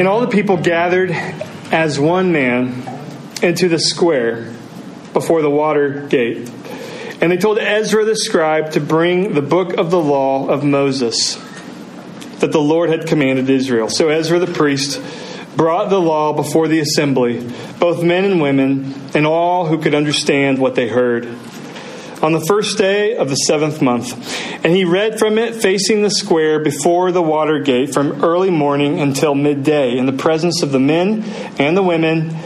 And all the people gathered as one man into the square before the water gate. And they told Ezra the scribe to bring the book of the law of Moses that the Lord had commanded Israel. So Ezra the priest brought the law before the assembly, both men and women, and all who could understand what they heard. On the first day of the seventh month, and he read from it facing the square before the water gate from early morning until midday in the presence of the men and the women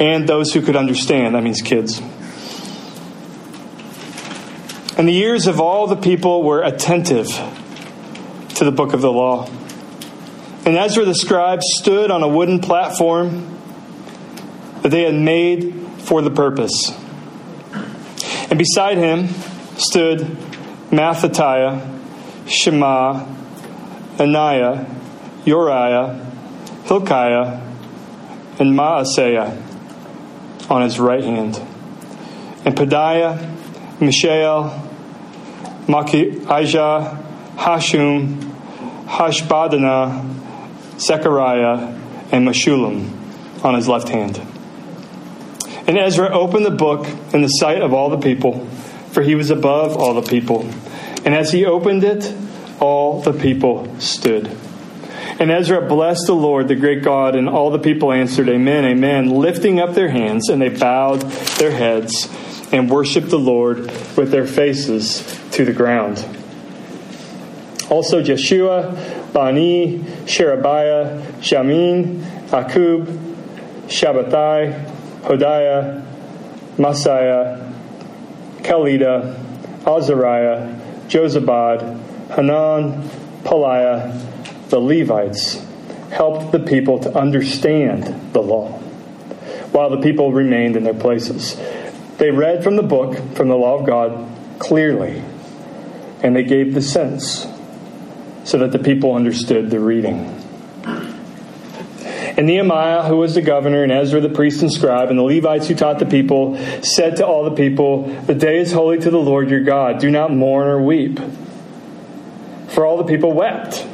and those who could understand. That means kids. And the ears of all the people were attentive to the book of the law. And Ezra the scribe stood on a wooden platform that they had made for the purpose. And beside him stood Mattithiah, Shema, Ananiah, Uriah, Hilkiah, and Maaseiah on his right hand, and Pedaiah, Mishael, Malchijah, Hashum, Hashbaddanah, Zechariah, and Meshullam on his left hand. And Ezra opened the book in the sight of all the people, for he was above all the people. And as he opened it, all the people stood. And Ezra blessed the Lord, the great God, and all the people answered, Amen, Amen, lifting up their hands, and they bowed their heads and worshiped the Lord with their faces to the ground. Also, Jeshua, Bani, Sherebiah, Jamin, Akkub, Shabbethai, Hodiah, Maaseiah, Kelita, Azariah, Jozabad, Hanan, Pelaiah, the Levites, helped the people to understand the law, while the people remained in their places. They read from the book, from the law of God, clearly, and they gave the sense so that the people understood the reading. And Nehemiah, who was the governor, and Ezra the priest and scribe, and the Levites who taught the people, said to all the people, The day is holy to the Lord your God. Do not mourn or weep. For all the people wept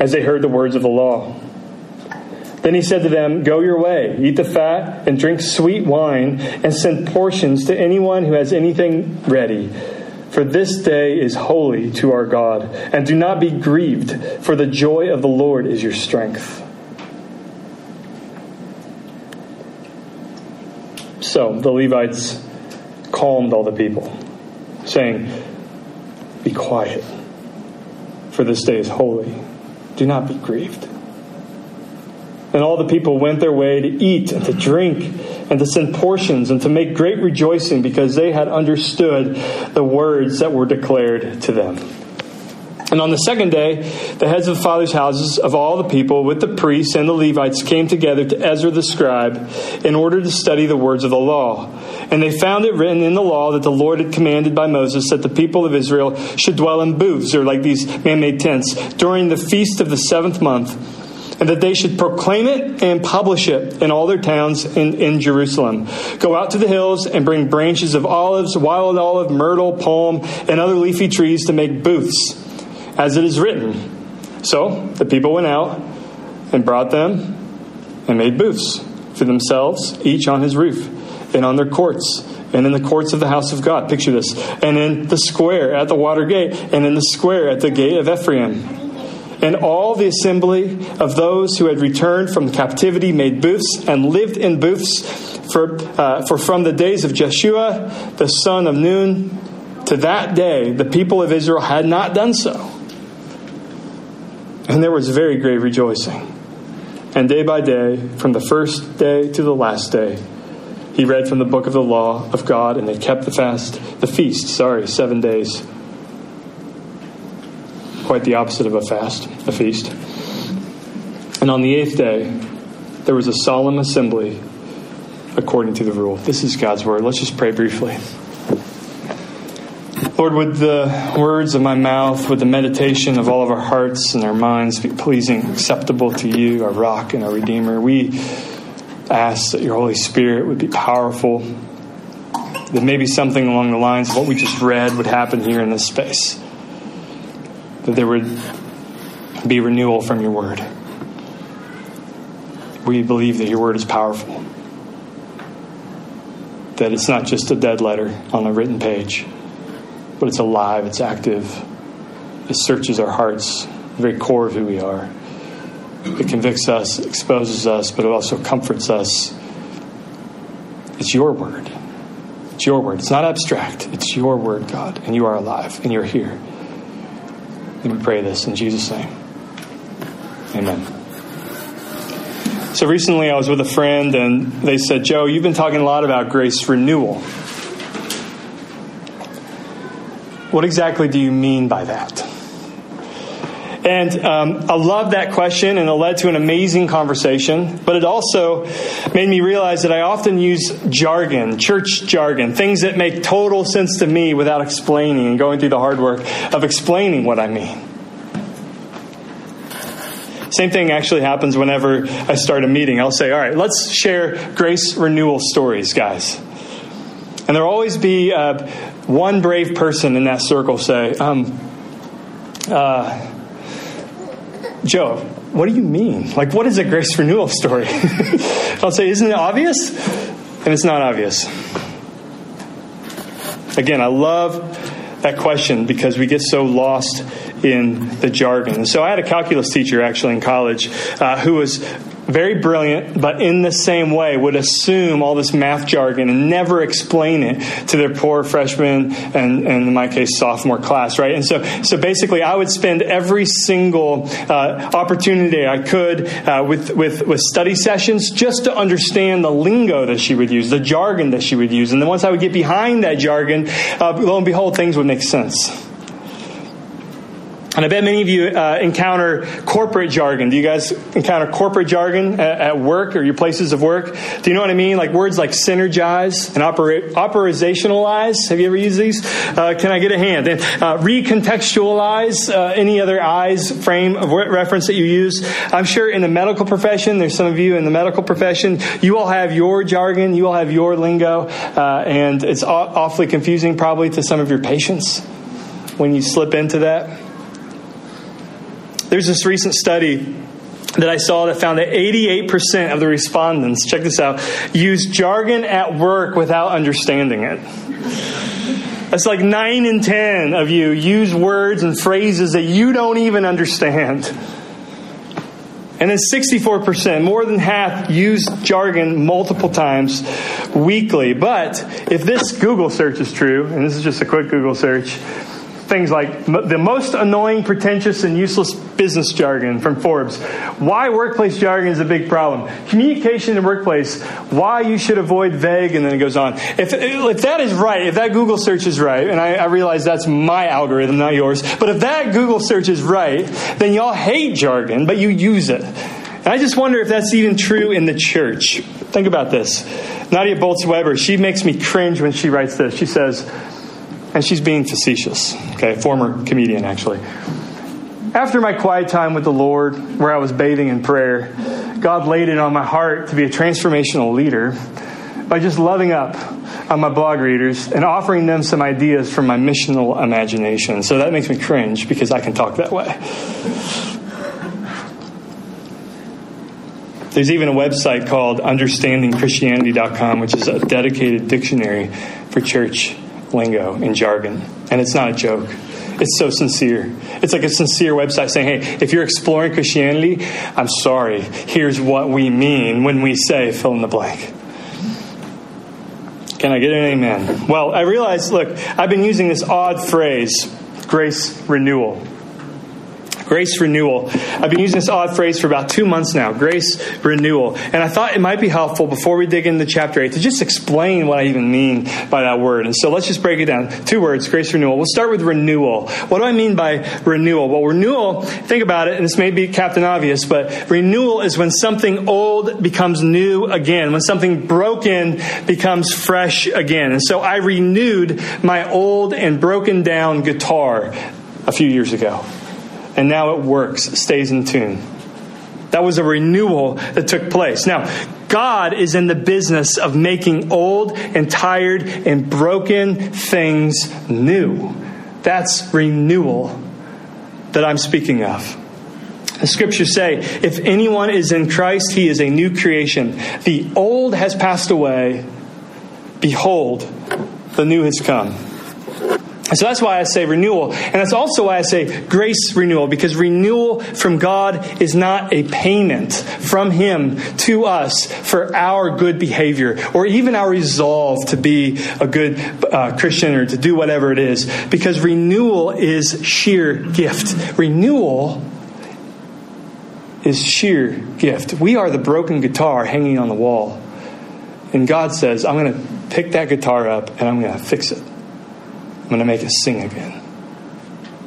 as they heard the words of the law. Then he said to them, Go your way, eat the fat, and drink sweet wine, and send portions to anyone who has anything ready for this day is holy to our God. And do not be grieved, for the joy of the Lord is your strength. So the Levites calmed all the people, saying, Be quiet, for this day is holy. Do not be grieved. And all the people went their way to eat and to drink and to send portions and to make great rejoicing because they had understood the words that were declared to them. And on the second day, the heads of the fathers' houses of all the people, with the priests and the Levites, came together to Ezra the scribe in order to study the words of the law. And they found it written in the law that the Lord had commanded by Moses that the people of Israel should dwell in booths, or like these man made tents, during the feast of the seventh month and that they should proclaim it and publish it in all their towns in, in Jerusalem. Go out to the hills and bring branches of olives, wild olive, myrtle, palm, and other leafy trees to make booths, as it is written. So the people went out and brought them and made booths for themselves, each on his roof, and on their courts and in the courts of the house of God. Picture this. And in the square at the water gate, and in the square at the gate of Ephraim and all the assembly of those who had returned from captivity made booths and lived in booths for, uh, for from the days of Jeshua, the son of Nun, to that day, the people of Israel had not done so. And there was very great rejoicing. And day by day, from the first day to the last day, he read from the book of the law of God, and they kept the fast, the feast, sorry, seven days quite the opposite of a fast, a feast. And on the eighth day, there was a solemn assembly according to the rule. This is God's word. Let's just pray briefly. Lord, would the words of my mouth, would the meditation of all of our hearts and our minds be pleasing, acceptable to you, our rock and our redeemer? We ask that your Holy Spirit would be powerful, that maybe something along the lines of what we just read would happen here in this space that there would be renewal from your word. we believe that your word is powerful. That it's not just a dead letter on a written page, but it's alive, it's active, it searches our hearts, the very core of who we are. It convicts us, exposes us, but it also comforts us. It's your word. It's your word. It's not abstract. It's your word, God, and you are alive, and you're here. And we pray this in Jesus' name. Amen. So recently I was with a friend and they said, Joe, you've been talking a lot about grace renewal. What exactly do you mean by that? And um, I love that question, and it led to an amazing conversation. But it also made me realize that I often use jargon, church jargon, things that make total sense to me without explaining and going through the hard work of explaining what I mean. Same thing actually happens whenever I start a meeting. I'll say, all right, let's share grace renewal stories, guys. And there'll always be uh, one brave person in that circle say, um, uh, Joe, what do you mean? Like, what is a grace renewal story? I'll say, isn't it obvious? And it's not obvious. Again, I love that question because we get so lost in the jargon. So I had a calculus teacher actually in college uh, who was very brilliant, but in the same way would assume all this math jargon and never explain it to their poor freshman and, and in my case, sophomore class, right? And so, so basically, I would spend every single uh, opportunity I could uh, with, with, with study sessions just to understand the lingo that she would use, the jargon that she would use. And then once I would get behind that jargon, uh, lo and behold, things would make sense. And I bet many of you uh, encounter corporate jargon. Do you guys encounter corporate jargon at, at, work or your places of work? Do you know what I mean? Like words like synergize and opera- operationalize. Have you ever used these? Uh, can I get a hand? And, uh, recontextualize. Uh, any other eyes frame of reference that you use? I'm sure in the medical profession, there's some of you in the medical profession. You all have your jargon. You all have your lingo, uh, and it's aw- awfully confusing probably to some of your patients when you slip into that. There's this recent study that I saw that found that 88% of the respondents, check this out, use jargon at work without understanding it. That's like 9 in 10 of you use words and phrases that you don't even understand. And then 64%, more than half, use jargon multiple times weekly. But if this Google search is true, and this is just a quick Google search, things like the most annoying, pretentious, and useless business jargon from Forbes. Why workplace jargon is a big problem. Communication in the workplace, why you should avoid vague, and then it goes on. If, if that is right, if that Google search is right, and I, I realize that's my algorithm, not yours, but if that Google search is right, then y'all hate jargon, but you use it. And I just wonder if that's even true in the church. Think about this. Nadia Bolz Weber, she makes me cringe when she writes this. She says, and she's being facetious, okay, former comedian actually. After my quiet time with the Lord, where I was bathing in prayer, God laid it on my heart to be a transformational leader by just loving up on my blog readers and offering them some ideas from my missional imagination. So that makes me cringe because I can talk that way. There's even a website called understandingchristianity.com, which is a dedicated dictionary for church lingo and jargon. And it's not a joke. It's so sincere. It's like a sincere website saying, hey, if you're exploring Christianity, I'm sorry. Here's what we mean when we say fill in the blank. Can I get an amen? Well, I realize, look, I've been using this odd phrase, grace renewal. Grace renewal. I've been using this odd phrase for about two months now. Grace renewal. And I thought it might be helpful before we dig into chapter 8 to just explain what I even mean by that word. And so let's just break it down. Two words, grace renewal. We'll start with renewal. What do I mean by renewal? Well, renewal, think about it, and this may be Captain Obvious, but renewal is when something old becomes new again, when something broken becomes fresh again. And so I renewed my old and broken down guitar a few years ago and now it works, stays in tune. That was a renewal that took place. Now, God is in the business of making old and tired and broken things new. That's renewal that I'm speaking of. The scriptures say, if anyone is in Christ, he is a new creation. The old has passed away. Behold, the new has come. So that's why I say renewal. And that's also why I say grace renewal, because renewal from God is not a payment from Him to us for our good behavior or even our resolve to be a good uh, Christian or to do whatever it is, because renewal is sheer gift. Renewal is sheer gift. We are the broken guitar hanging on the wall. And God says, I'm going to pick that guitar up and I'm going to fix it. I'm going to make it sing again.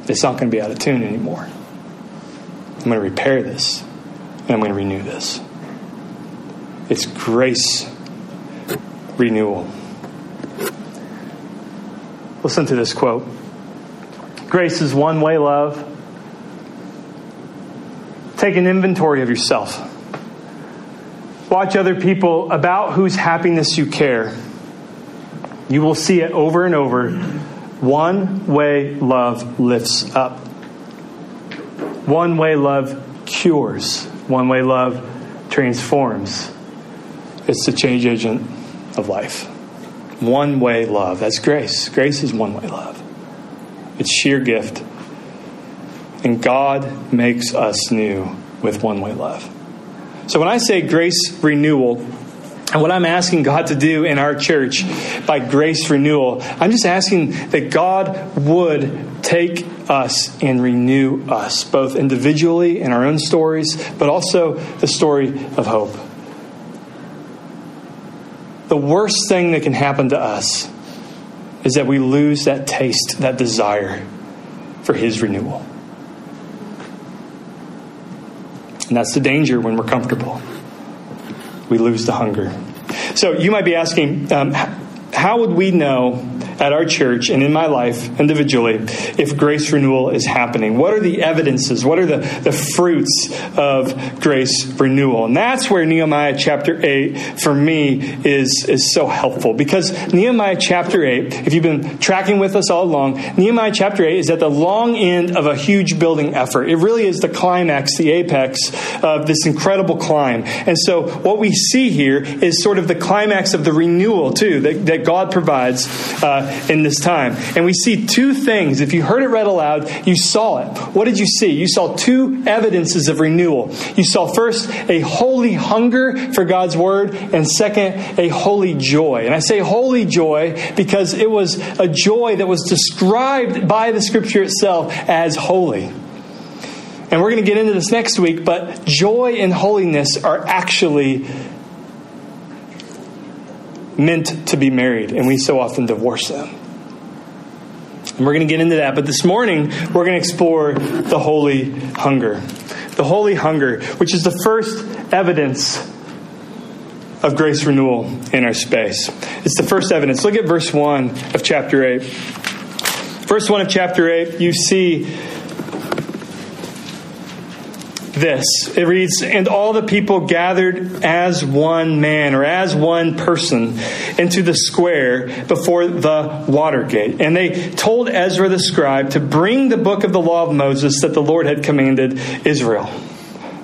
It's not going to be out of tune anymore. I'm going to repair this and I'm going to renew this. It's grace renewal. Listen to this quote Grace is one way love Take an inventory of yourself. Watch other people about whose happiness you care. You will see it over and over. One way love lifts up. One way love cures. One way love transforms. It's the change agent of life. One way love. That's grace. Grace is one way love. It's sheer gift. And God makes us new with one way love. So when I say grace renewal, and what I'm asking God to do in our church by grace renewal, I'm just asking that God would take us and renew us, both individually in our own stories, but also the story of hope. The worst thing that can happen to us is that we lose that taste, that desire for His renewal. And that's the danger when we're comfortable. We lose the hunger. So you might be asking, um, how would we know at our church and in my life individually if grace renewal is happening? What are the evidences? What are the, the fruits of grace renewal? And that's where Nehemiah chapter 8 for me is, is so helpful because Nehemiah chapter 8, if you've been tracking with us all along, Nehemiah chapter 8 is at the long end of a huge building effort. It really is the climax, the apex of this incredible climb. And so what we see here is sort of the climax of the renewal, too, that, that God provides. Uh, in this time. And we see two things. If you heard it read aloud, you saw it. What did you see? You saw two evidences of renewal. You saw first a holy hunger for God's word, and second, a holy joy. And I say holy joy because it was a joy that was described by the scripture itself as holy. And we're going to get into this next week, but joy and holiness are actually meant to be married, and we so often divorce them. And we're going to get into that. But this morning, we're going to explore the holy hunger. The holy hunger, which is the first evidence of grace renewal in our space. It's the first evidence. Look at verse 1 of chapter 8. Verse 1 of chapter 8, you see this. It reads, And all the people gathered as one man or as one person into the square before the water gate. And they told Ezra the scribe to bring the book of the law of Moses that the Lord had commanded Israel.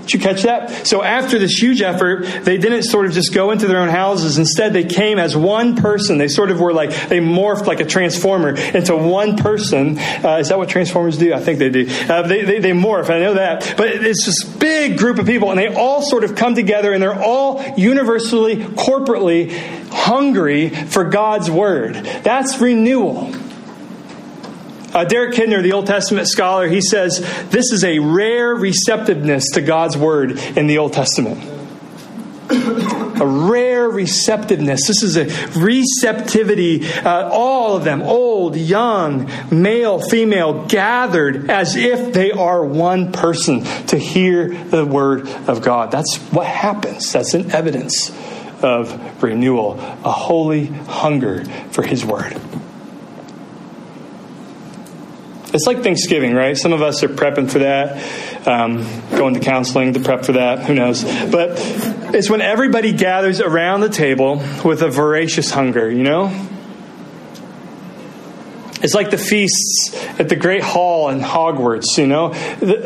Did you catch that? So after this huge effort, they didn't sort of just go into their own houses. Instead, they came as one person. They sort of were like, they morphed like a transformer into one person. Uh, is that what transformers do? I think they do. Uh, they, they, they morph, I know that. But it's this big group of people, and they all sort of come together, and they're all universally, corporately hungry for God's word. That's renewal. Uh, Derek Kidner, the Old Testament scholar, he says this is a rare receptiveness to God's word in the Old Testament. a rare receptiveness. This is a receptivity. Uh, all of them, old, young, male, female, gathered as if they are one person to hear the word of God. That's what happens. That's an evidence of renewal, a holy hunger for His word. It's like Thanksgiving, right? Some of us are prepping for that, um, going to counseling to prep for that. Who knows? But it's when everybody gathers around the table with a voracious hunger, you know? It's like the feasts at the Great Hall in Hogwarts, you know?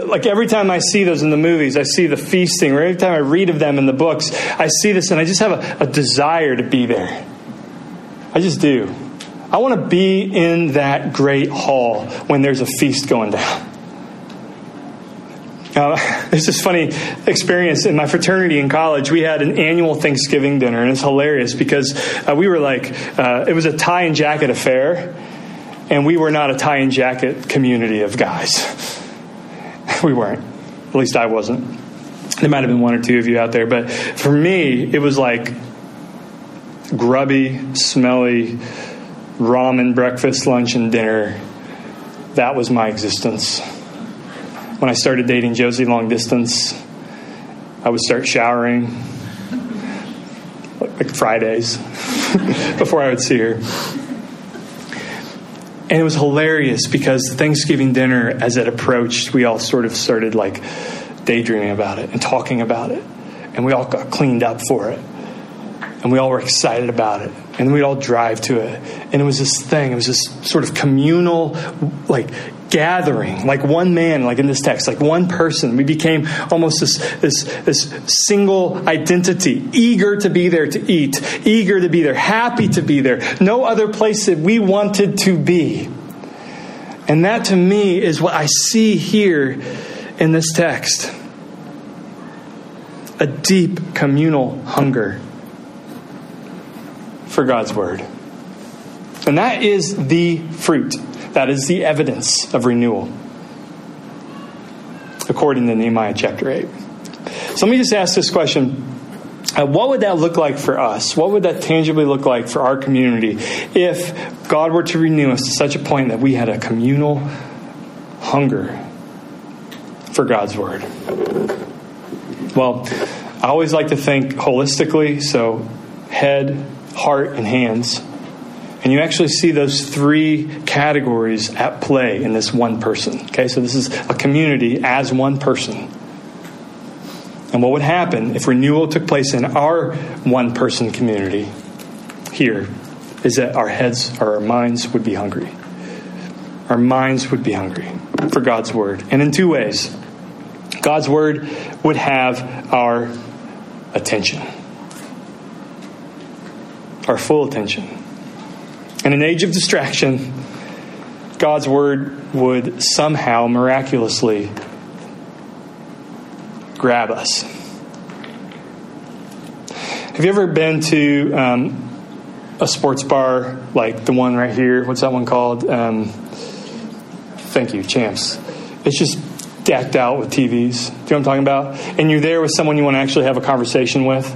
Like every time I see those in the movies, I see the feasting, or every time I read of them in the books, I see this and I just have a, a desire to be there. I just do. I want to be in that great hall when there's a feast going down. Uh, there's this funny experience in my fraternity in college. We had an annual Thanksgiving dinner, and it's hilarious because uh, we were like, uh, it was a tie and jacket affair, and we were not a tie and jacket community of guys. we weren't. At least I wasn't. There might have been one or two of you out there, but for me, it was like grubby, smelly ramen breakfast, lunch, and dinner. That was my existence when I started dating Josie long distance, I would start showering like Fridays before I would see her. And it was hilarious because Thanksgiving dinner, as it approached, we all sort of started like daydreaming about it and talking about it. And we all got cleaned up for it. And we all were excited about it. And we'd all drive to it. And it was this thing, it was this sort of communal, like gathering, like one man, like in this text, like one person. We became almost this, this, this single identity, eager to be there to eat, eager to be there, happy to be there. No other place that we wanted to be. And that to me is what I see here in this text a deep communal hunger for God's Word. And that is the fruit that is the evidence of renewal, according to Nehemiah chapter 8. So let me just ask this question. Uh, what would that look like for us? What would that tangibly look like for our community if God were to renew us to such a point that we had a communal hunger for God's Word? Well, I always like to think holistically, so head, heart, and hands. And you actually see those three categories at play in this one person. Okay, so this is a community as one person. And what would happen if renewal took place in our one person community here is that our heads or our minds would be hungry. Our minds would be hungry for God's word. And in two ways God's word would have our attention, our full attention. In an age of distraction, God's word would somehow miraculously grab us. Have you ever been to um, a sports bar like the one right here? What's that one called? Um, thank you, Champs. It's just decked out with TVs. Do you know what I'm talking about? And you're there with someone you want to actually have a conversation with,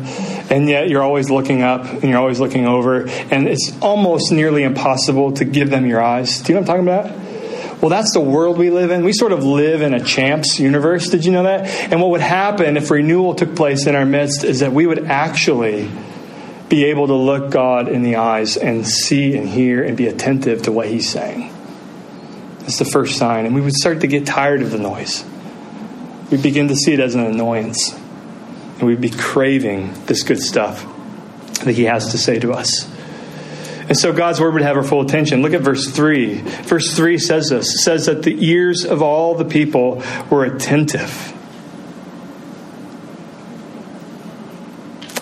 and yet you're always looking up and you're always looking over, and it's almost nearly impossible to give them your eyes. Do you know what I'm talking about? Well, that's the world we live in. We sort of live in a champs universe. Did you know that? And what would happen if renewal took place in our midst is that we would actually be able to look God in the eyes and see and hear and be attentive to what He's saying. That's the first sign. And we would start to get tired of the noise. We begin to see it as an annoyance. And we'd be craving this good stuff that He has to say to us. And so God's word would have our full attention. Look at verse 3. Verse 3 says this says that the ears of all the people were attentive.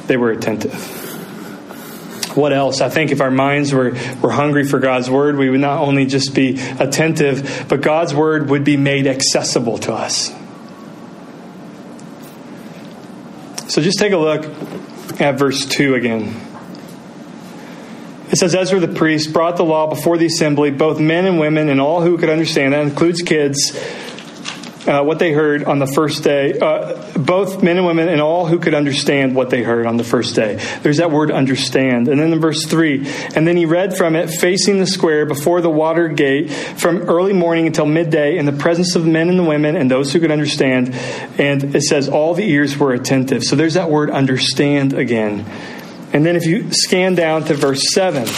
They were attentive. What else? I think if our minds were, were hungry for God's word, we would not only just be attentive, but God's word would be made accessible to us. So just take a look at verse 2 again. It says, Ezra the priest brought the law before the assembly, both men and women, and all who could understand. That includes kids uh, what they heard on the first day, uh, both men and women and all who could understand what they heard on the first day. There's that word understand. And then in verse 3, and then he read from it facing the square before the water gate from early morning until midday in the presence of men and the women and those who could understand. And it says all the ears were attentive. So there's that word understand again. And then if you scan down to verse 7, it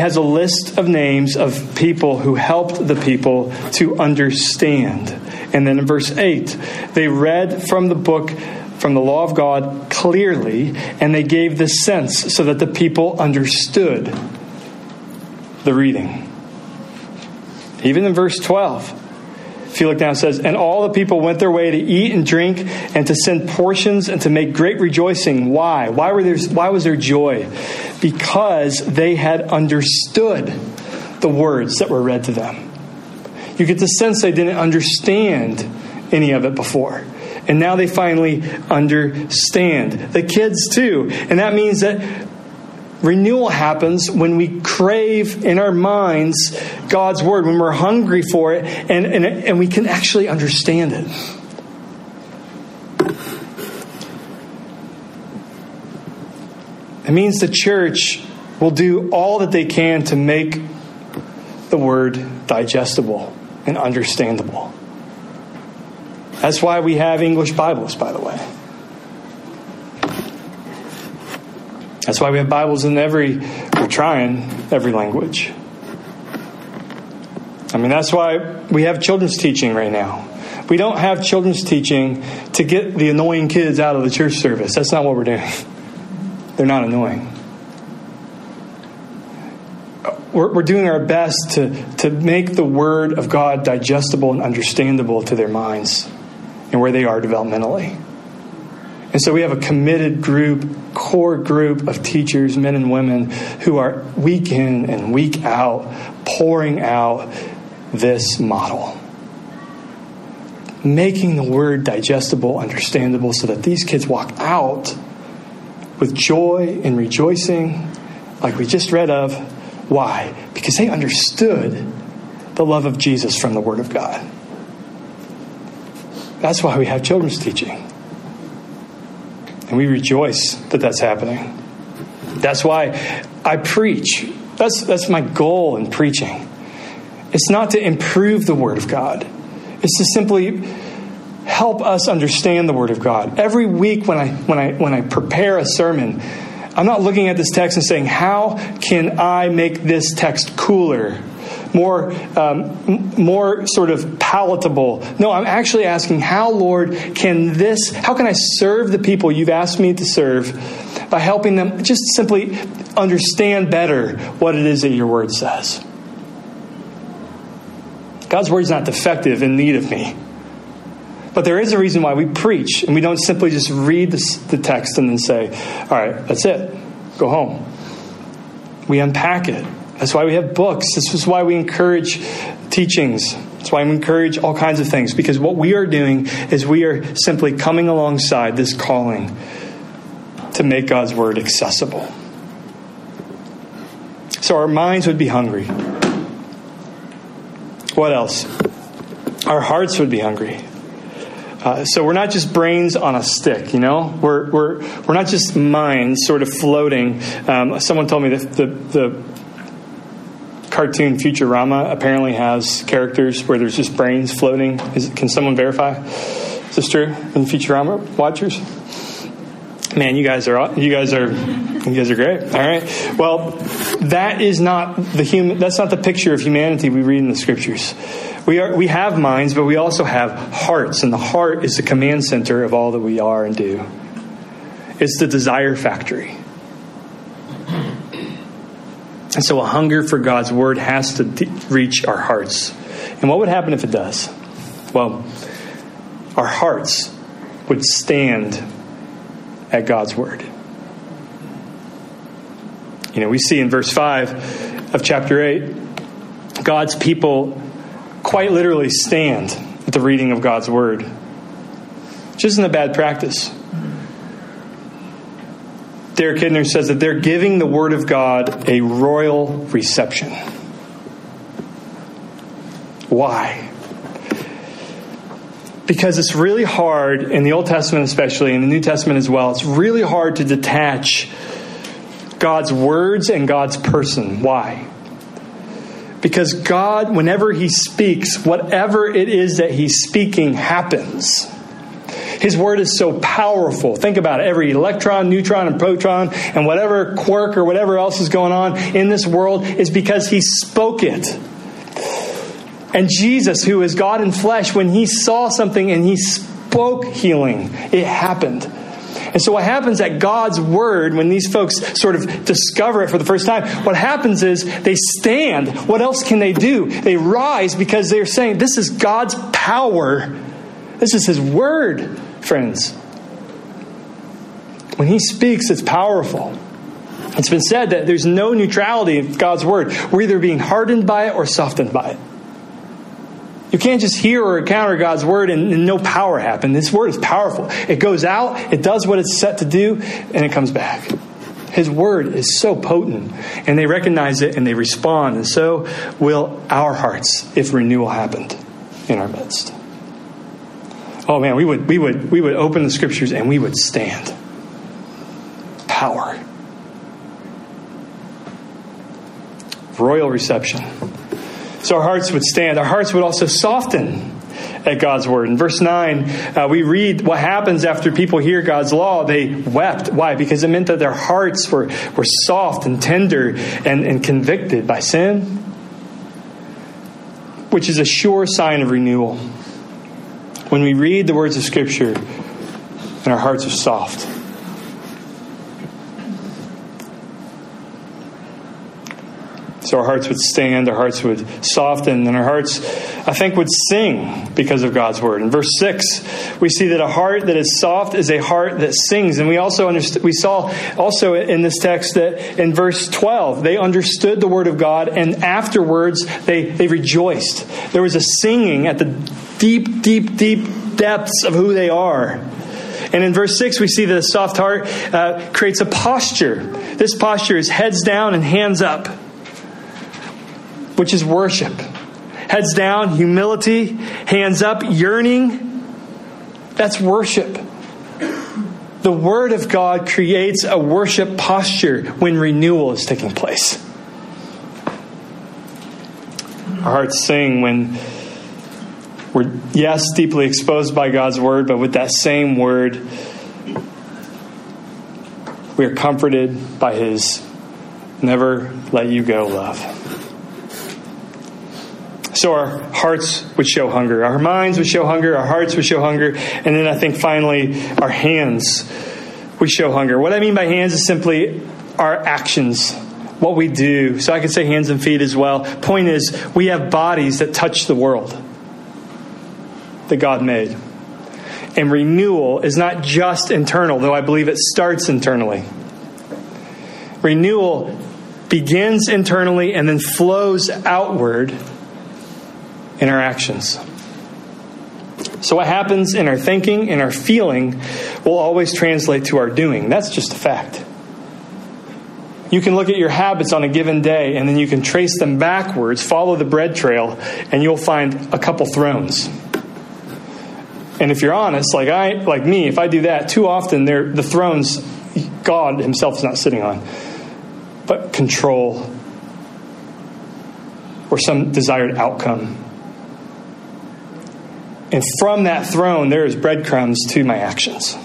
has a list of names of people who helped the people to understand. And then in verse 8, they read from the book from the law of God clearly, and they gave the sense so that the people understood the reading. Even in verse 12, look down, says, And all the people went their way to eat and drink and to send portions and to make great rejoicing. Why? Why, were there, why was there joy? Because they had understood the words that were read to them. You get the sense they didn't understand any of it before. And now they finally understand. The kids, too. And that means that renewal happens when we crave in our minds God's Word, when we're hungry for it, and, and, and we can actually understand it. It means the church will do all that they can to make the Word digestible and understandable. That's why we have English Bibles, by the way. That's why we have Bibles in every, we're trying every language. I mean, that's why we have children's teaching right now. We don't have children's teaching to get the annoying kids out of the church service. That's not what we're doing. They're not annoying. We're, we're doing our best to, to make the Word of God digestible and understandable to their minds and where they are developmentally. And so we have a committed group, core group of teachers, men and women, who are week in and week out pouring out this model. Making the word digestible, understandable, so that these kids walk out with joy and rejoicing, like we just read of. Why? Because they understood the love of Jesus from the Word of God. That's why we have children's teaching. And we rejoice that that's happening. That's why I preach. That's, that's my goal in preaching. It's not to improve the Word of God, it's to simply help us understand the Word of God. Every week when I, when I, when I prepare a sermon, I'm not looking at this text and saying, How can I make this text cooler? More, um, more sort of palatable. No, I'm actually asking how, Lord, can this, how can I serve the people you've asked me to serve by helping them just simply understand better what it is that your word says? God's word is not defective in need of me. But there is a reason why we preach, and we don't simply just read the, the text and then say, all right, that's it, go home. We unpack it that's why we have books. This is why we encourage teachings. That's why we encourage all kinds of things. Because what we are doing is we are simply coming alongside this calling to make God's word accessible. So our minds would be hungry. What else? Our hearts would be hungry. Uh, so we're not just brains on a stick, you know. We're we're we're not just minds sort of floating. Um, someone told me that the the cartoon Futurama apparently has characters where there's just brains floating. Is, can someone verify? Is this true in Futurama watchers? Man, you guys are you guys are you guys are great. All right. Well, that is not the human. That's not the picture of humanity we read in the scriptures. We are we have minds, but we also have hearts, and the heart is the command center of all that we are and do. It's the desire factory. And so a hunger for God's word has to reach our hearts. And what would happen if it does? Well, our hearts would stand at God's word. You know, we see in verse 5 of chapter 8, God's people quite literally stand at the reading of God's word, which isn't a bad practice. Derek Kidner says that they're giving the Word of God a royal reception. Why? Because it's really hard, in the Old Testament especially, in the New Testament as well, it's really hard to detach God's words and God's person. Why? Because God, whenever He speaks, whatever it is that He's speaking happens. His word is so powerful. Think about it. Every electron, neutron, and proton, and whatever quark or whatever else is going on in this world is because He spoke it. And Jesus, who is God in flesh, when He saw something and He spoke healing. It happened. And so, what happens at God's word, when these folks sort of discover it for the first time, what happens is they stand. What else can they do? They rise because they're saying, This is God's power. This is His word, friends. When He speaks, it's powerful. It's been said that there's no neutrality in God's word. We're either being hardened by it or softened by it. You can't just hear or encounter God's word and, and no power happen. This word is powerful. It goes out, it does what it's set to do, and it comes back. His word is so potent, and they recognize it and they respond, and so will our hearts if renewal happened in our midst. Oh man, we would we would we would open the scriptures and we would stand. Power. Royal reception. So our hearts would stand. Our hearts would also soften at God's word. In verse 9, uh, we read what happens after people hear God's law. They wept. Why? Because it meant that their hearts were, were soft and tender and, and convicted by sin, which is a sure sign of renewal. When we read the words of Scripture and our hearts are soft, So our hearts would stand, our hearts would soften, and our hearts, I think, would sing because of God's word. In verse 6, we see that a heart that is soft is a heart that sings. And we also understood, we saw also in this text that in verse 12, they understood the word of God, and afterwards they, they rejoiced. There was a singing at the deep, deep, deep depths of who they are. And in verse 6, we see that a soft heart uh, creates a posture. This posture is heads down and hands up which is worship. Heads down, humility, hands up, yearning. That's worship. The Word of God creates a worship posture when renewal is taking place. Our hearts sing when we're, yes, deeply exposed by God's Word, but with that same Word, we are comforted by His never let you go love. So our hearts would show hunger. Our minds would show hunger. Our hearts would show hunger. And then I think finally, our hands would show hunger. What I mean by hands is simply our actions, what we do. So I could say hands and feet as well. Point is, we have bodies that touch the world that God made. And renewal is not just internal, though I believe it starts internally. Renewal begins internally and then flows outward in our actions. So, what happens in our thinking, in our feeling, will always translate to our doing. That's just a fact. You can look at your habits on a given day and then you can trace them backwards, follow the bread trail, and you'll find a couple thrones. And if you're honest, like I like me, if I do that, too often they're the thrones God himself is not sitting on, but control or some desired outcome. And from that throne, there is breadcrumbs to my actions.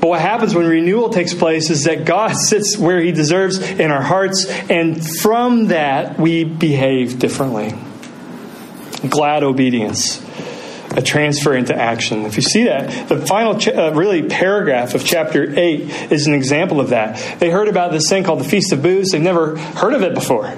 But what happens when renewal takes place is that God sits where He deserves in our hearts, and from that, we behave differently. Glad obedience, a transfer into action. If you see that, the final, uh, really, paragraph of chapter 8 is an example of that. They heard about this thing called the Feast of Booths, they've never heard of it before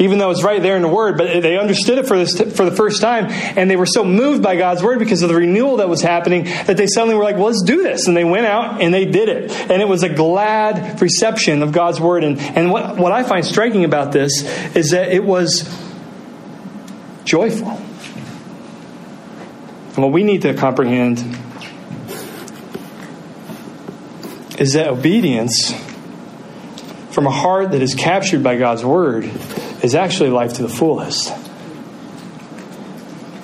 even though it's right there in the Word, but they understood it for, this, for the first time, and they were so moved by God's Word because of the renewal that was happening that they suddenly were like, well, let's do this. And they went out and they did it. And it was a glad reception of God's Word. And, and what, what I find striking about this is that it was joyful. And what we need to comprehend is that obedience from a heart that is captured by God's Word is actually life to the fullest.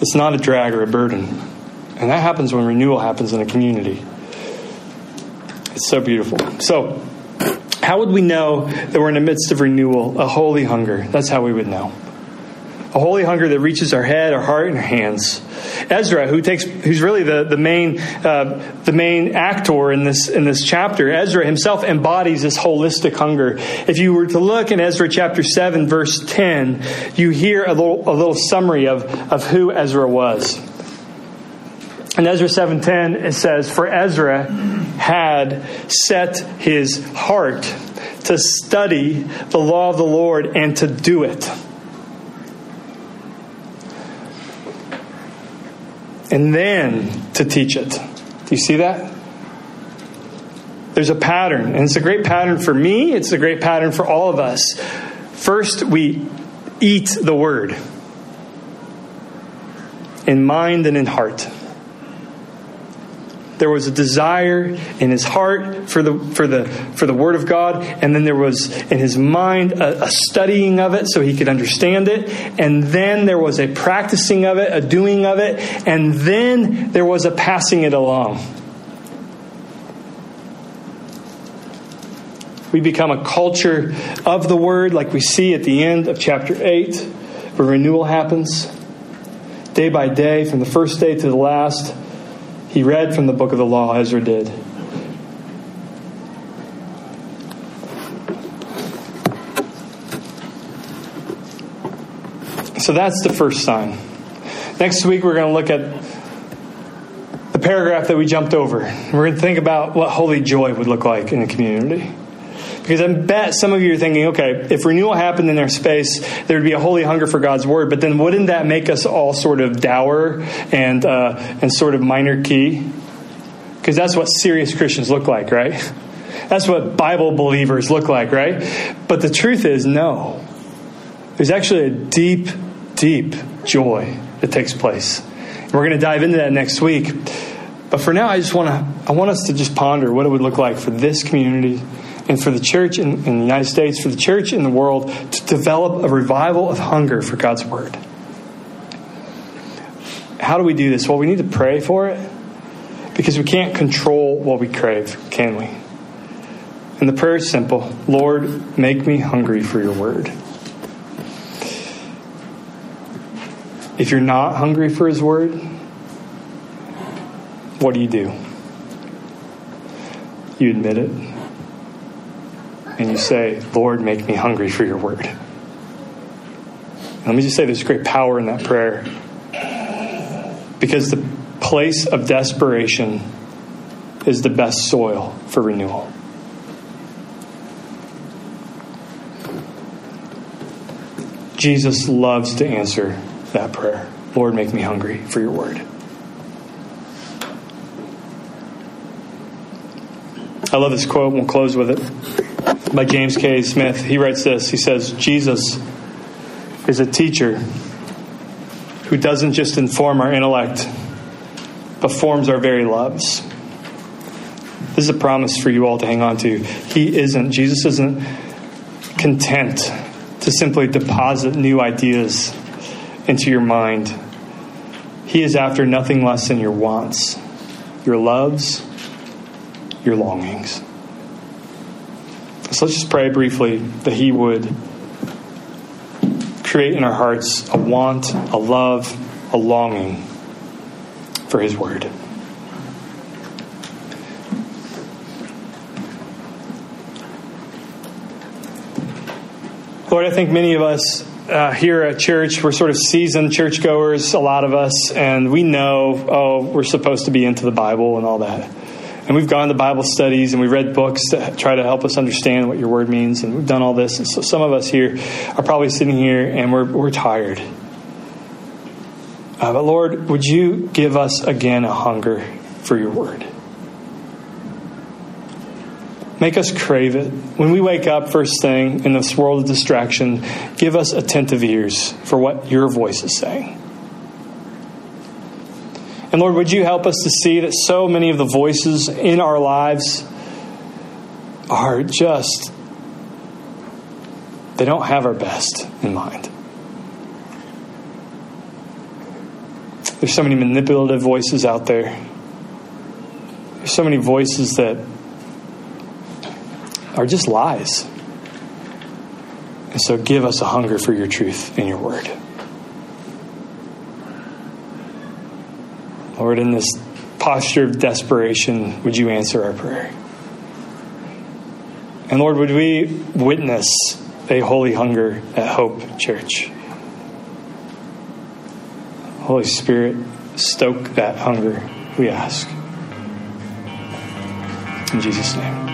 It's not a drag or a burden. And that happens when renewal happens in a community. It's so beautiful. So, how would we know that we're in the midst of renewal, a holy hunger? That's how we would know a holy hunger that reaches our head, our heart, and our hands. Ezra, who takes, who's really the the main uh, the main actor in this in this chapter, Ezra himself embodies this holistic hunger. If you were to look in Ezra chapter seven, verse ten, you hear a little a little summary of of who Ezra was. In Ezra 7:10 it says for Ezra had set his heart to study the law of the Lord and to do it. And then to teach it. Do you see that? There's a pattern, and it's a great pattern for me, it's a great pattern for all of us. First, we eat the word in mind and in heart. There was a desire in his heart for the, for the, for the Word of God, and then there was in his mind a, a studying of it so he could understand it, and then there was a practicing of it, a doing of it, and then there was a passing it along. We become a culture of the Word, like we see at the end of chapter 8, where renewal happens day by day, from the first day to the last. He read from the book of the law, Ezra did. So that's the first sign. Next week, we're going to look at the paragraph that we jumped over. We're going to think about what holy joy would look like in a community. Because I bet some of you are thinking, okay, if renewal happened in their space, there would be a holy hunger for God's word. But then wouldn't that make us all sort of dour and uh, and sort of minor key? Because that's what serious Christians look like, right? That's what Bible believers look like, right? But the truth is, no. There's actually a deep, deep joy that takes place. We're going to dive into that next week. But for now, I just want to I want us to just ponder what it would look like for this community and for the church in, in, the United States, for the church in the world, to develop a revival of hunger for God's Word. How do we do this? Well, we need to pray for it because we can't control what we crave, can we? And the prayer is simple Lord, make me hungry for your Word. If you're not hungry for His Word, what do you do? You admit it and you say, Lord, make me hungry for your word. And let me just say there's great power in that prayer because the place of desperation is the best soil for renewal. Jesus loves to answer that prayer. Lord, make me hungry for your word. I love this quote. We'll close with it by James K. Smith. He writes this He says, Jesus is a teacher who doesn't just inform our intellect, but forms our very loves. This is a promise for you all to hang on to. He isn't, Jesus isn't content to simply deposit new ideas into your mind. He is after nothing less than your wants, your loves, your longings. So let's just pray briefly that He would create in our hearts a want, a love, a longing for His Word. Lord, I think many of us uh, here at church, we're sort of seasoned churchgoers, a lot of us, and we know, oh, we're supposed to be into the Bible and all that. And we've gone to Bible studies and we've read books to try to help us understand what your word means. And we've done all this. And so some of us here are probably sitting here and we're, we're tired. Uh, but Lord, would you give us again a hunger for your word? Make us crave it. When we wake up first thing in this world of distraction, give us attentive ears for what your voice is saying. And Lord, would you help us to see that so many of the voices in our lives are just, they don't have our best in mind. There's so many manipulative voices out there. There's so many voices that are just lies. And so give us a hunger for your truth and your word. Lord, in this posture of desperation, would you answer our prayer? And Lord, would we witness a holy hunger at Hope Church? Holy Spirit, stoke that hunger we ask. In Jesus' name.